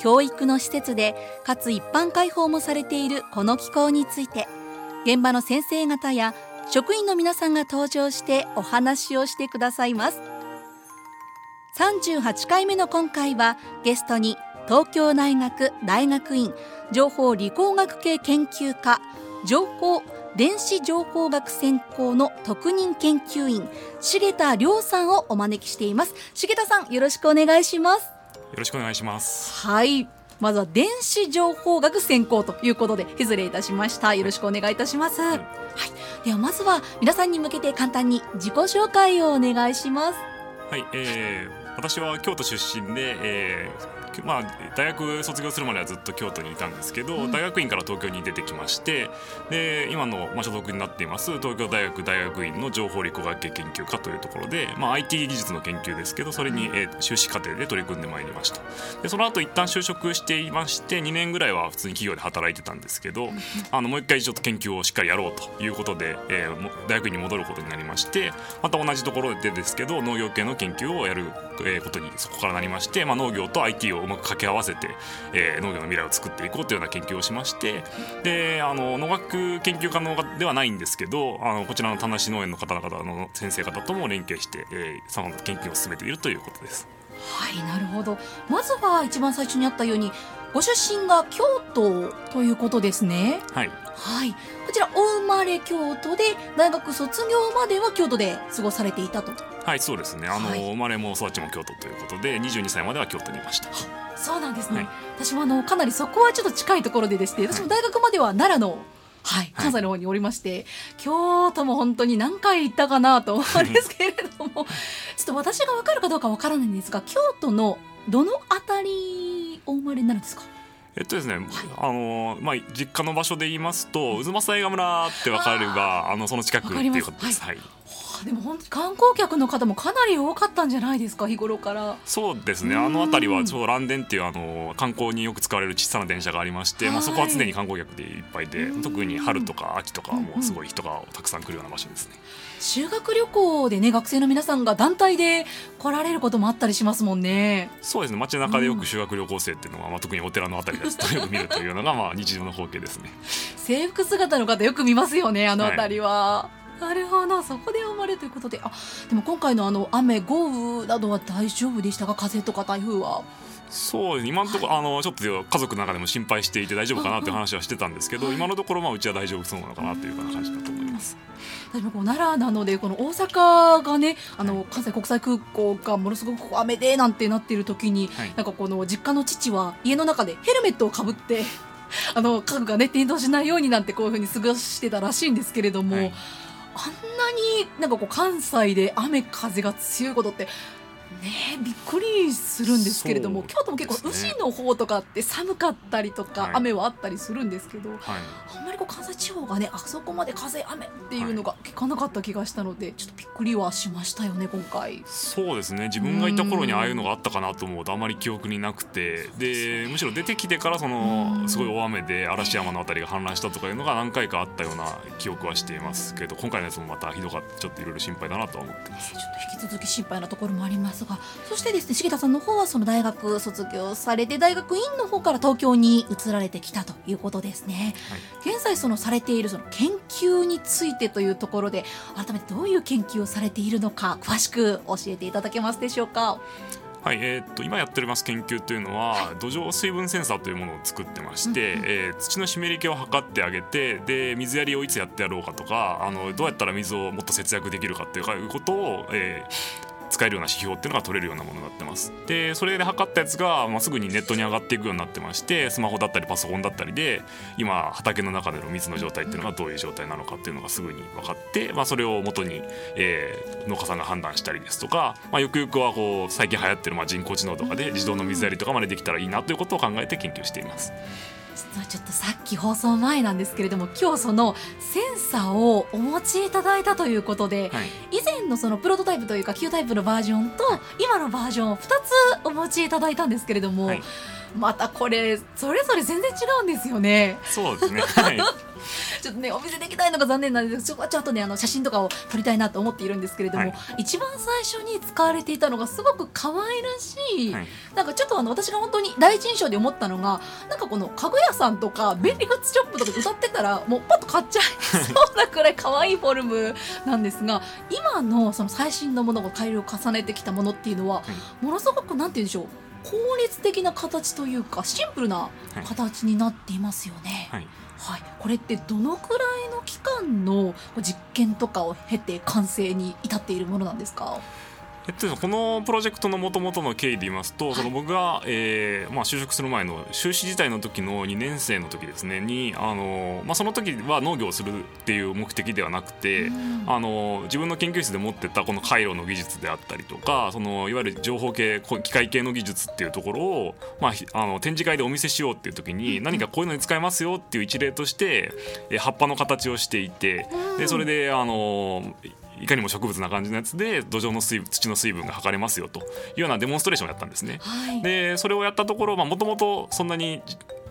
教育の施設でかつ一般開放もされているこの機構について現場の先生方や職員の皆さんが登場してお話をしてくださいます。38回目の今回はゲストに東京大学大学院情報理工学系研究科情報電子情報学専攻の特任研究員重田亮さんをお招きしています。重田さんよろしくお願いします。よろしくお願いします。はい。まずは電子情報学専攻ということで失礼いたしました。よろしくお願いいたします、はい、ではまずは皆さんに向けて簡単に自己紹介をお願いします。はい、えー、私は京都出身で、えー、まあ、大学卒業するまではずっと京都にいたんですけど、うん、大学院から東京に出てきましてで今の、まあ、所属になっています東京大学大学院の情報理工学系研究科というところで、まあ、IT 技術の研究ですけどそれに、えー、修士課程で取り組んでまいりました。でその後一旦就職していまして2年ぐらいは普通に企業で働いてたんですけど、あのもう一回ちょっと研究をしっかりやろうということで、えー、大学院に戻ることになりましてまた同じところでですけど農業系の研究をやることにそこからなりまして、まあ、農業と IT をうまく掛け合わせて、えー、農業の未来を作っていこうというような研究をしましてであの農学研究家のではないんですけどあのこちらの田無農園の方々の先生方とも連携して、えー、さまざまな研究を進めているということです。はいなるほどまずは一番最初にあったようにご出身が京都ということですね。はい。はい。こちらお生まれ京都で大学卒業までは京都で過ごされていたと。はいそうですねあの、はい、生まれも育ちも京都ということで22歳までは京都にいましたそうなんですね、はい、私もあのかなりそこはちょっと近いところででして私も大学までは奈良のはい、関西の方におりまして、はい、京都も本当に何回行ったかなと思うんですけれどもちょっと私が分かるかどうか分からないんですが京都のどの辺りお生まれになるんですか？えっとですね、はい、あのまあ実家の場所で言いますと渦政映画村って分かればあのその近くっていうことです。はい、でも本当観光客の方もかなり多かったんじゃないですか日頃から。そうですね。あの辺りはちょうど蘭電っていうあの観光によく使われる小さな電車がありまして、はい、まあ、そこは常に観光客でいっぱいで特に春とか秋とかはもうすごい人がたくさん来るような場所ですね。修学旅行でね学生の皆さんが団体で来られることもあったりしますもんね。そうですね。街中でよく修学旅行生っていうのは、まあ、特にお寺のあたりですとよく見るというのがまあ日常の光景ですね。制服姿の方よく見ますよねあの辺りは、はいなるほどそこで生まれるということで。あでも今回のあの雨豪雨などは大丈夫でしたか？風とか台風は。そう今のところ、はい、あのちょっと家族の中でも心配していて大丈夫かなという話はしてたんですけど、うんうん、今のところまあうちは大丈夫そうなのかなというような感じだと思います。でもこう奈良なのでこの大阪がねあの関西国際空港がものすごく雨でなんてなっている時に、はい、なんかこの実家の父は家の中でヘルメットをかぶってあの家具がね転倒しないようになんてこういうふうに過ごしてたらしいんですけれども。はいあんなになんかこう関西で雨風が強いことってねびっくりするんですけれども、京都も結構宇治の方とかって寒かったりとか、雨はあったりするんですけど、はい、あんまりこう関西地方がねあそこまで風雨っていうのが聞かなかった気がしたので、ちょっとびっくりはしましたよね今回。そうですね。自分がいた頃にああいうのがあったかなと思うとあまり記憶になくて。でむしろ出てきてからそのすごい大雨で嵐山の辺りが氾濫したとかいうのが何回かあったような記憶はしていますけど今回のやつもまたひどかったちょっといろいろ心配だなとは思ってます。ちょっと引き続き心配なところもありますがそしてですね重田さんの方はその大学卒業されて大学院の方から東京に移られてきたということですね、はい、現在そのされているその研究についてというところで改めてどういう研究をされているのか詳しく教えていただけますでしょうか？はいえー、っと今やっております研究というのは、土壌水分センサーというものを作ってまして、うん、えー、土の湿り気を測ってあげてで水やりをいつやってやろうかとかあのどうやったら水をもっと節約できるかっていうことを、えー、使えるような指標っていうのが取れるようなものになってますでそれで測ったやつが、まあ、すぐにネットに上がっていくようになってましてスマホだったりパソコンだったりで今畑の中での水の状態っていうのがどういう状態なのかっていうのがすぐに分かって、まあ、それをもとに、えー、農家さんが判断したりですとか、まあ、ゆくゆくはこう最近流行ってるまあ人工知能とかで自動の水やりとかまでできたらいいなということを考えて研究しています。実はちょっとさっき放送前なんですけれども今日そのセンサーをお持ちいただいたということで、はい。以前のそのプロトタイプというか旧タイプのバージョンと今のバージョンを2つお持ちいただいたんですけれども、はいまたこれそれぞれ全然違うんですよね。そうですね。はい。ちょっとねお見せできないのが残念なんですけどそこはちょっとねあの写真とかを撮りたいなと思っているんですけれども、はい。一番最初に使われていたのがすごく可愛らしい、はい。なんかちょっとあの私が本当に第一印象で思ったのがなんかこの家具屋さんとか便利グッズショップとかで歌ってたらもうパッと買っちゃいそうなくらい可愛いフォルムなんですが今のその最新のものを改良を重ねてきたものっていうのは、ものすごくなんて言うんでしょう効率的な形というかシンプルな形になっていますよね。はいはい、これってどのくらいの期間の実験とかを経て完成に至っているものなんですか？えっと、このプロジェクトのもともとの経緯で言いますと、その僕が、えーまあ、就職する前の修士時代の時の2年生の時ですねにあの、まあ、その時は農業をするっていう目的ではなくて、うん。あの自分の研究室で持ってたこの回路の技術であったりとかそのいわゆる情報系こ機械系の技術っていうところを、まあ、ひあの展示会でお見せしようっていう時に何かこういうのに使えますよっていう一例として、えー葉っぱの形をしていてでそれであのいかにも植物な感じのやつで土壌の水分土の水分が測れますよというようなデモンストレーションをやったんですね。はい。でそれをやったところもともとそんなに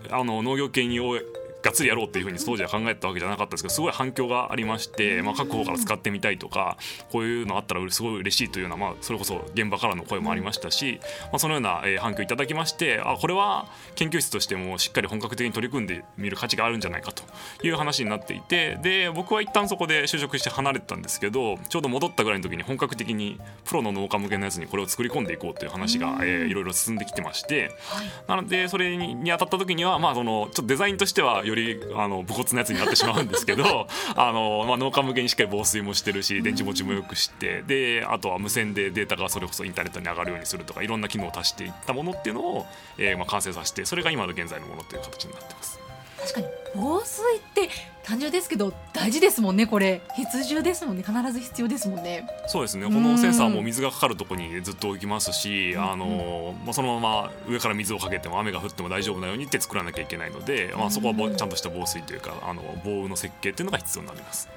あの農業系にをがっつりやろうっていうふうに当時は考えてたわけじゃなかったんですけどすごい反響がありまして、まあ、各方から使ってみたいとかこういうのあったらすごい嬉しいというような、まあ、それこそ現場からの声もありましたし、まあ、そのようなえー反響いただきましてあこれは研究室としてもしっかり本格的に取り組んでみる価値があるんじゃないかという話になっていてで僕は一旦そこで就職して離れてたんですけどちょうど戻ったぐらいの時に本格的にプロの農家向けのやつにこれを作り込んでいこうという話が、えーいろいろ進んできてまして。はい。なのでそれにに当たった時にはまあそのちょっとデザインとしてはよりあの武骨なやつになってしまうんですけど あの、まあ、農家向けにしっかり防水もしてるし電池持ちもよくしてであとは無線でデータがそれこそインターネットに上がるようにするとかいろんな機能を足していったものっていうのを、えーまあ、完成させてそれが今の現在のものという形になってます。確かに防水って単純ですけど大事ですもんねこれ。必需ですもんね必ず必要ですもんね。そうですね。うんこのセンサーも水がかかるところにずっと置きますし、うんあのまあ、そのまま上から水をかけても雨が降っても大丈夫なようにって作らなきゃいけないので、まあ、そこはちゃんとした防水というかあの防雨の設計っていうのが必要になります。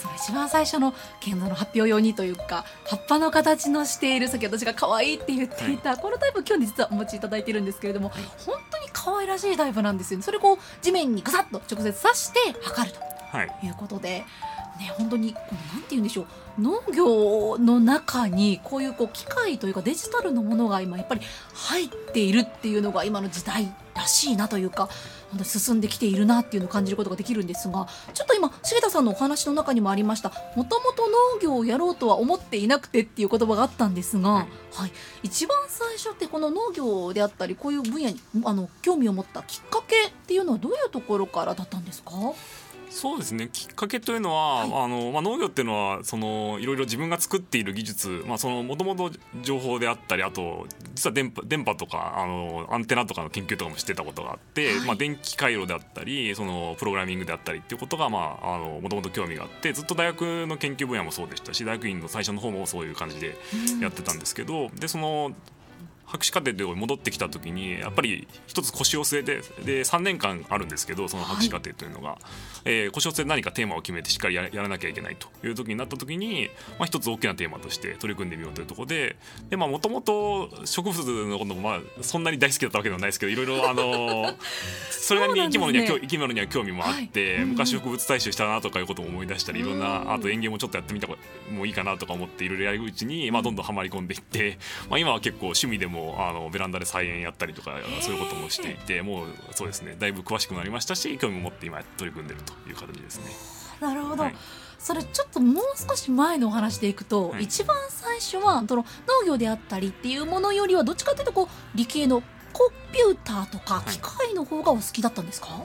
そう一番最初の剣道の発表用にというか葉っぱの形のしている先ほど私が可愛いって言っていた、このタイプ今日実はお持ちいただいてるんですけれども、本当に可愛らしいタイプなんですよね。それをこう地面にガサッと直接刺して測るとはい。いうことで、ね、本当にこうなんて言うんでしょう。農業の中にこういうこう機械というかデジタルのものが今やっぱり入っているっていうのが今の時代らしいなというか進んできているなっていうのを感じることができるんですがちょっと今重田さんのお話の中にもありましたもともと農業をやろうとは思っていなくてっていう言葉があったんですが、はい。はい、一番最初ってこの農業であったりこういう分野にあの興味を持ったきっかけっていうのはどういうところからだったんですか？そうですね。きっかけというのは、はい。あのまあ、農業っていうのはそのいろいろ自分が作っている技術。まあそのもともと情報であったりあと実は電波電波とかあのアンテナとかの研究とかもしてたことがあって、はい。まあ、電気回路であったりそのプログラミングであったりっていうことがまああのもともと興味があってずっと大学の研究分野もそうでしたし大学院の最初の方もそういう感じでやってたんですけど、でその博士課程で戻ってきた時にやっぱり一つ腰を据えてで3年間あるんですけどその博士課程というのが、えー腰を据えて何かテーマを決めてしっかりややらなきゃいけないという時になった時に、まあ、一つ大きなテーマとして取り組んでみようというところでもともと植物のこともまあそんなに大好きだったわけではないですけどいろいろあの それなりに生き物には、ね。生き物には興味もあって、はい。うん昔植物採集したなとかいうことも思い出したりいろんうんなあと園芸もちょっとやってみたもいいかなとか思っていろいろやるうちに、まあ、どんどんはまり込んでいって、まあ、今は結構趣味でもあのベランダで菜園やったりとかそういうこともしていてもうそうですねだいぶ詳しくなりましたし興味を持って今取り組んでるという形ですね。なるほど、はい。それちょっともう少し前のお話でいくと、はい。一番最初はその農業であったりっていうものよりはどっちかというとこう理系のコンピューターとかい機械の方がお好きだったんですか、は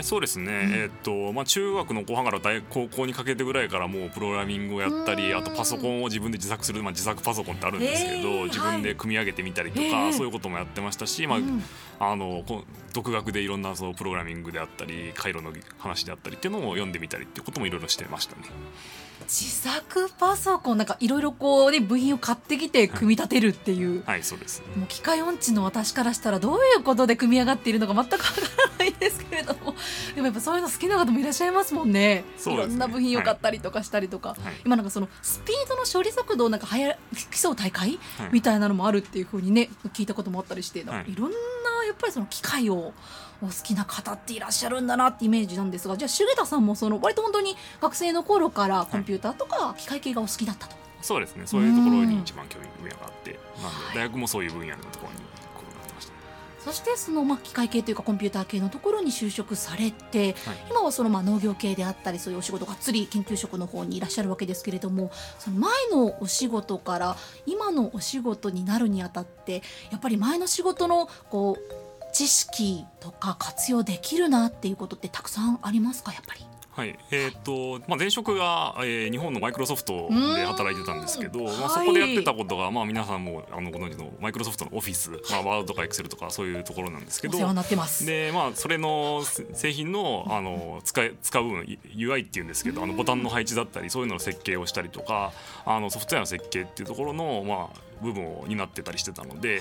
い、そうですね、うん。えーっとまあ、中学の後半から大高校にかけてぐらいからもうプログラミングをやったりうん。あとパソコンを自分で自作する、まあ、自作パソコンってあるんですけど、へー。自分で組み上げてみたりとか、はい。そういうこともやってましたし、まあうん。あの独学でいろんなそうプログラミングであったり回路の話であったりっていうのを読んでみたりっていうこともいろいろしてましたね。自作パソコンなんかいろいろこうね部品を買ってきて組み立てるっていう、はい。そうですもう機械音痴の私からしたらどういうことで組み上がっているのか全くわからないですでもやっぱそういうの好きな方もいらっしゃいますもんね。いろんな部品を買ったりとかしたりとか、はい。今なんかそのスピードの処理速度をなんかはや競う大会、はい。みたいなのもあるっていうふうにね聞いたこともあったりして、はい。い、ろんなやっぱりその機械をお好きな方っていらっしゃるんだなってイメージなんですがじゃあ重田さんもその割と本当に学生の頃からコンピューターとか機械系がお好きだったと。そうですね。そういうところに一番興味分野があって。なんで大学もそういう分野のところにそしてそのまあ機械系というかコンピューター系のところに就職されて、はい今はそのまあ農業系であったりそういうお仕事がっつり研究職の方にいらっしゃるわけですけれどもその前のお仕事から今のお仕事になるにあたってやっぱり前の仕事のこう知識とか活用できるなっていうことってたくさんありますかやっぱり？はい。えーっとまあ、前職が、えー日本のマイクロソフトで働いてたんですけど、うん。まあ、はいそこでやってたことが、まあ、皆さんもあのご存知のマイクロソフトのオフィス、まあ、ワードとかエクセルとかそういうところなんですけど。でまあそれのせ製品のあの使い使う部分 UI っていうんですけどあのボタンの配置だったりそういうのの設計をしたりとかあのソフトウェアの設計っていうところのまあ部分を担ってたりしてたので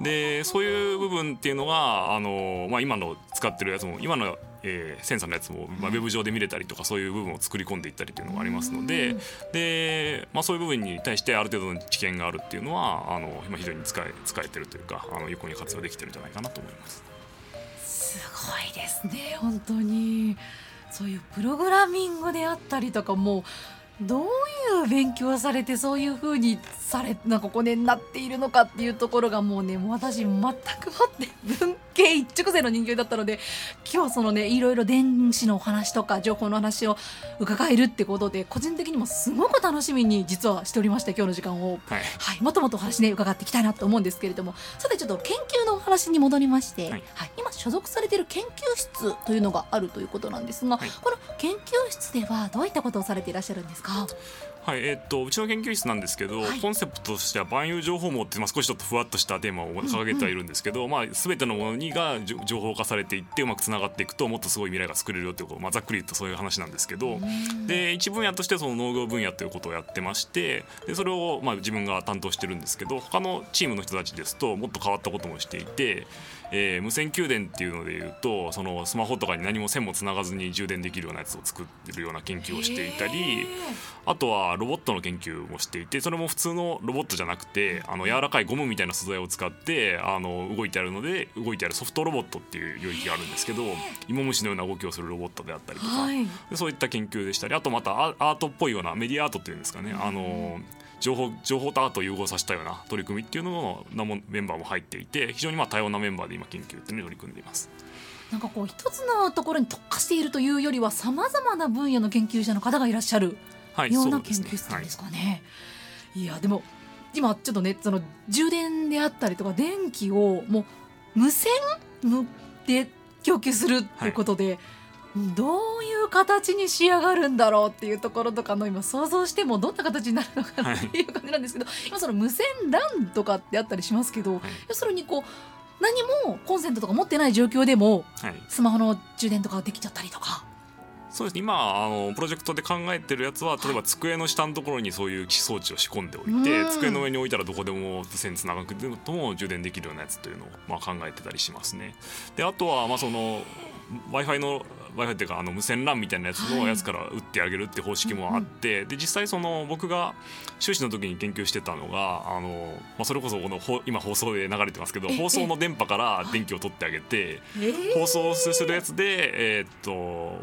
でそういう部分っていうのがあの、まあ、今の使ってるやつも今の、えーセンサーのやつも、まあ、ウェブ上で見れたりとかそういう部分を作り込んでいったりっていうのがありますのでで、まあ、そういう部分に対してある程度の知見があるっていうのはあの今非常に使え使えてるというかあの有効に活用できてるんじゃないかなと思います。すごいですね本当に。そういうプログラミングであったりとかもどういう勉強をされてそういうふうにされなんかこねになっているのかっていうところがもうねもう私全くもって文系一直線の人間だったので今日そのねいろいろ電子のお話とか情報の話を伺えるってことで個人的にもすごく楽しみに実はしておりまして今日の時間を。はい。はい、もっともっとお話ね伺っていきたいなと思うんですけれども。さてちょっと研究のお話に戻りまして、ははいい。今所属されている研究室というのがあるということなんですが、はい。この研究室ではどういったことをされていらっしゃるんですか？はいえーっとうちの研究室なんですけど、はい。コンセプトとしては万有情報網って、まあ、少しちょっとふわっとしたテーマを掲げてはいるんですけど、まあ、全てのものにが情報化されていってうまくつながっていくともっとすごい未来が作れるよっていうこと、まあ、ざっくり言うとそういう話なんですけど。で一分野としてその農業分野ということをやってましてでそれをまあ自分が担当してるんですけど他のチームの人たちですともっと変わったこともしていて、えー無線給電っていうのでいうとそのスマホとかに何も線もつながずに充電できるようなやつを作ってるような研究をしていたり。あとはロボットの研究もしていてそれも普通のロボットじゃなくてあの柔らかいゴムみたいな素材を使ってあの動いてあるので動いてあるソフトロボットっていう領域があるんですけど芋虫のような動きをするロボットであったりとか、はいでそういった研究でしたりあとまたアアートっぽいようなメディアアートっていうんですかねあの情報情報とアートを融合させたような取り組みっていうののもメンバーも入っていて非常にまあ多様なメンバーで今研究っていうのに取り組んでいます。なんかこう一つのところに特化しているというよりはさまざまな分野の研究者の方がいらっしゃるはい、ような研究室ですかね。い、やでも今ちょっとねその充電であったりとか電気をもう無線無で供給するっていうことで、どういう形に仕上がるんだろうっていうところとかの今想像してもどんな形になるのかなっていう感じなんですけど、今その無線 LAN とかってあったりしますけど、はい。要するにこう何もコンセントとか持ってない状況でもはい。スマホの充電とかできちゃったりとか。そうですね。今あのプロジェクトで考えてるやつは例えば机の下のところにそういう装置を仕込んでおいてうん。机の上に置いたらどこでも線つながくても充電できるようなやつというのをまあ考えてたりしますね。であとはまあその w i f i の w i f i っていうかあの無線 LAN みたいなやつのやつから打ってあげるって方式もあって、で実際その僕が修士の時に研究してたのがあの、まあ、それこそこのほ今放送で流れてますけどええ放送の電波から電気を取ってあげて。えー放送するやつで、えーっと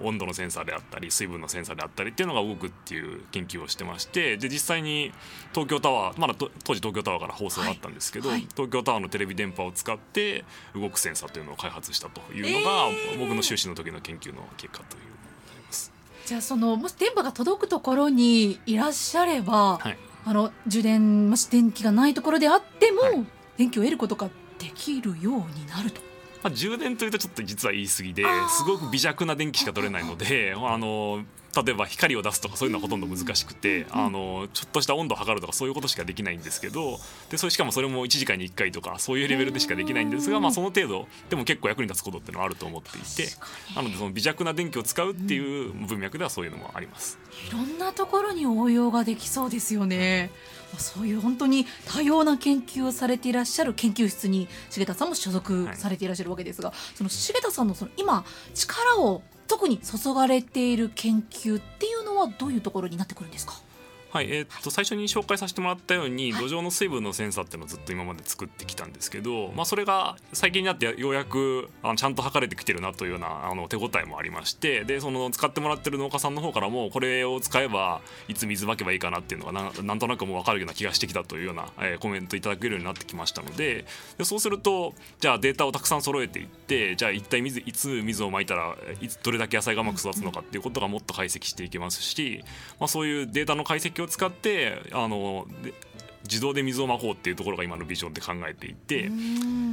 温度のセンサーであったり水分のセンサーであったりっていうのが動くっていう研究をしてましてで実際に東京タワーまだと当時東京タワーから放送があったんですけど、東京タワーのテレビ電波を使って動くセンサーというのを開発したというのが、えー僕の修士の時の研究の結果というのになります。じゃあそのもし電波が届くところにいらっしゃれば、はいあの充電もし電気がないところであっても、はい電気を得ることができるようになると。まあ、充電というとちょっと実は言い過ぎですごく微弱な電気しか取れないので あの例えば光を出すとかそういうのはほとんど難しくてあのちょっとした温度を測るとかそういうことしかできないんですけどでそれしかもそれも1時間に1回とかそういうレベルでしかできないんですが、まあ、その程度でも結構役に立つことっていうのはあると思っていてなのでその微弱な電気を使うっていう文脈ではそういうのもあります。にいろんなところに応用ができそうですよね。まあそういう本当に多様な研究をされていらっしゃる研究室に重田さんも所属されていらっしゃるわけですが、その重田さんのその今力を特に注がれている研究っていうのはどういうところになってくるんですか？はいえー、っと最初に紹介させてもらったように、土壌の水分のセンサーっていうのをずっと今まで作ってきたんですけど、まあ、それが最近になってようやくあのちゃんと測れてきてるなというようなあの手応えもありましてでその使ってもらってる農家さんの方からもこれを使えばいつ水まけばいいかなっていうのがななんとなくもう分かるような気がしてきたというような、えー、コメントいただけるようになってきましたのででそうするとじゃあデータをたくさん揃えていってじゃあ一体水いつ水をまいたらいつどれだけ野菜がうまく育つのかっていうことがもっと解析していけますし、まあ、そういうデータの解析を使ってあの自動で水をまこうっていうところが今のビジョンで考えていて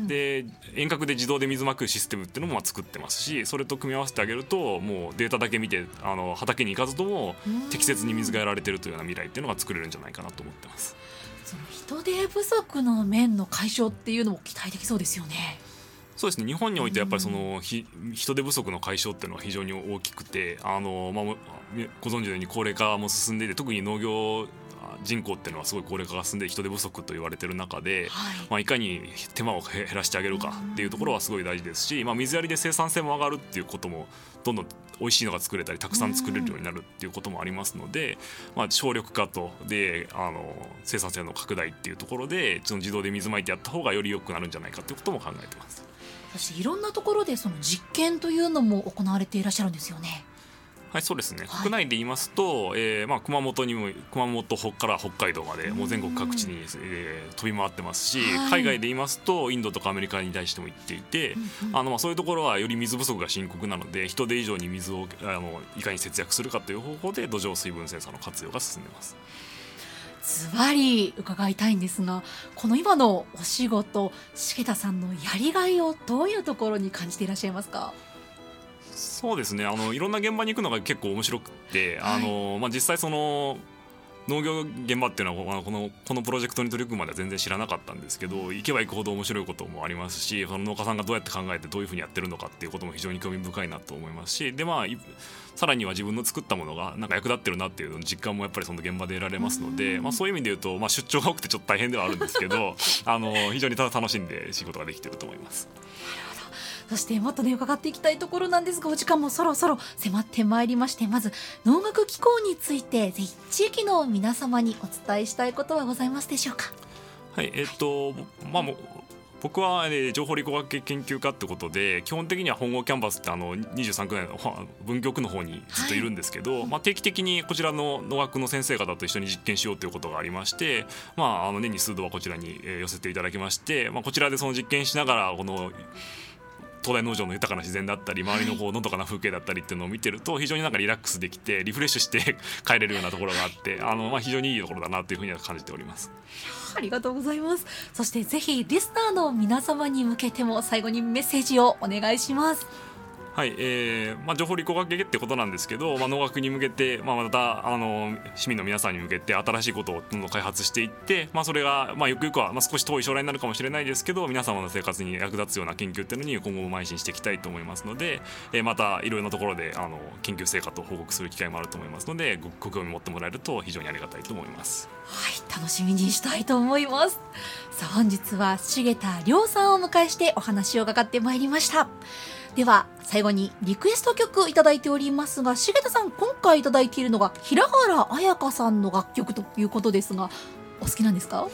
で遠隔で自動で水まくシステムっていうのもまあ作ってますしそれと組み合わせてあげるともうデータだけ見てあの畑に行かずとも適切に水がやられてるというような未来っていうのが作れるんじゃないかなと思ってます。その人手不足の面の解消っていうのも期待できそうですよね。そうですね。日本においてやっぱりその、人手不足の解消っていうのは非常に大きくてあの、まあ、ご存知のように高齢化も進んでいて特に農業人口っていうのはすごい高齢化が進んで人手不足と言われてる中で、はい。まあ、いかに手間を減らしてあげるかっていうところはすごい大事ですし、まあ、水やりで生産性も上がるっていうこともどんどん美味しいのが作れたりたくさん作れるようになるっていうこともありますので、まあ、省力化とであの生産性の拡大っていうところでその自動で水まいてやった方がより良くなるんじゃないかということも考えてます。そしていろんなところでその実験というのも行われていらっしゃるんですよね。はいそうですね、はい、国内で言いますと、えーまあ、熊本にも熊本から北海道までもう全国各地に、えー、飛び回ってますし、はい、海外で言いますとインドとかアメリカに対しても行っていて、うんうん、あのまあ、そういうところはより水不足が深刻なので人手以上に水をあのいかに節約するかという方法で土壌水分センサーの活用が進んでます。ズバリ伺いたいんですがこの今のお仕事重田さんのやりがいをどういうところに感じていらっしゃいますか？そうですね。あのいろんな現場に行くのが結構面白くて、はい、あのまあ、実際その農業現場っていうのはこのこのプロジェクトに取り組むまでは全然知らなかったんですけど行けば行くほど面白いこともありますしその農家さんがどうやって考えてどういうふうにやってるのかっていうことも非常に興味深いなと思いますしでまあさらには自分の作ったものがなんか役立ってるなっていう実感もやっぱりその現場で得られますので、まあ、そういう意味で言うと、まあ、出張が多くてちょっと大変ではあるんですけどあの非常に楽しんで仕事ができてると思います。そしてもっとね伺っていきたいところなんですがお時間もそろそろ迫ってまいりましてまず農学機構についてぜひ地域の皆様にお伝えしたいことはございますでしょうか？はいえっ、とまあ僕は、ね、情報理工学系研究科ってことで基本的には本郷キャンバスってあの23区内の文京区の方にずっといるんですけど、はい、まあ、定期的にこちらの農学の先生方と一緒に実験しようということがありまして、まあ、あの年に数度はこちらに寄せていただきまして、まあ、こちらでその実験しながらこの東大農場の豊かな自然だったり周りのこうのどかな風景だったりっていうのを見てると非常になんかリラックスできてリフレッシュして 帰れるようなところがあってあの、まあ、非常にいいところだなというふうには感じております。ありがとうございますそしてぜひリスナーの皆様に向けても最後にメッセージをお願いします。はい、えーまあ、情報理工学系ってことなんですけど、まあ、農学に向けて、まあ、またあの市民の皆さんに向けて新しいことをどんどん開発していって、まあ、それが、まあ、ゆくゆくは、まあ、少し遠い将来になるかもしれないですけど皆様の生活に役立つような研究っていうのに今後も邁進していきたいと思いますので、えー、またいろいろなところであの研究成果と報告する機会もあると思いますのでごご興味持ってもらえると非常にありがたいと思います。はい楽しみにしたいと思いますさあ本日は重田亮さんをお迎えしてお話を伺ってまいりましたでは最後にリクエスト曲いただいておりますが重田さん今回いただいているのが平原綾香さんの楽曲ということですがお好きなんですか？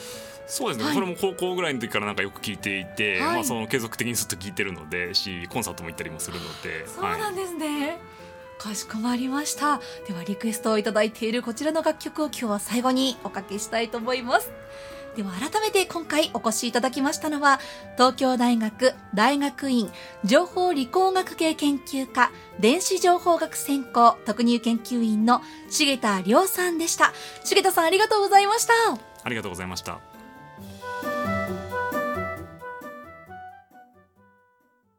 そうですね、はい、それも高校ぐらいの時からなんかよく聞いていて、はい、まあ、その継続的にずっと聞いてるのでしコンサートも行ったりもするのでそうなんですね、はい、かしこまりました。ではリクエストをいただいているこちらの楽曲を今日は最後におかけしたいと思いますでは改めて今回お越しいただきましたのは東京大学大学院情報理工学系研究科電子情報学専攻特入研究員の重田亮さんでした。重田さんありがとうございました。ありがとうございました。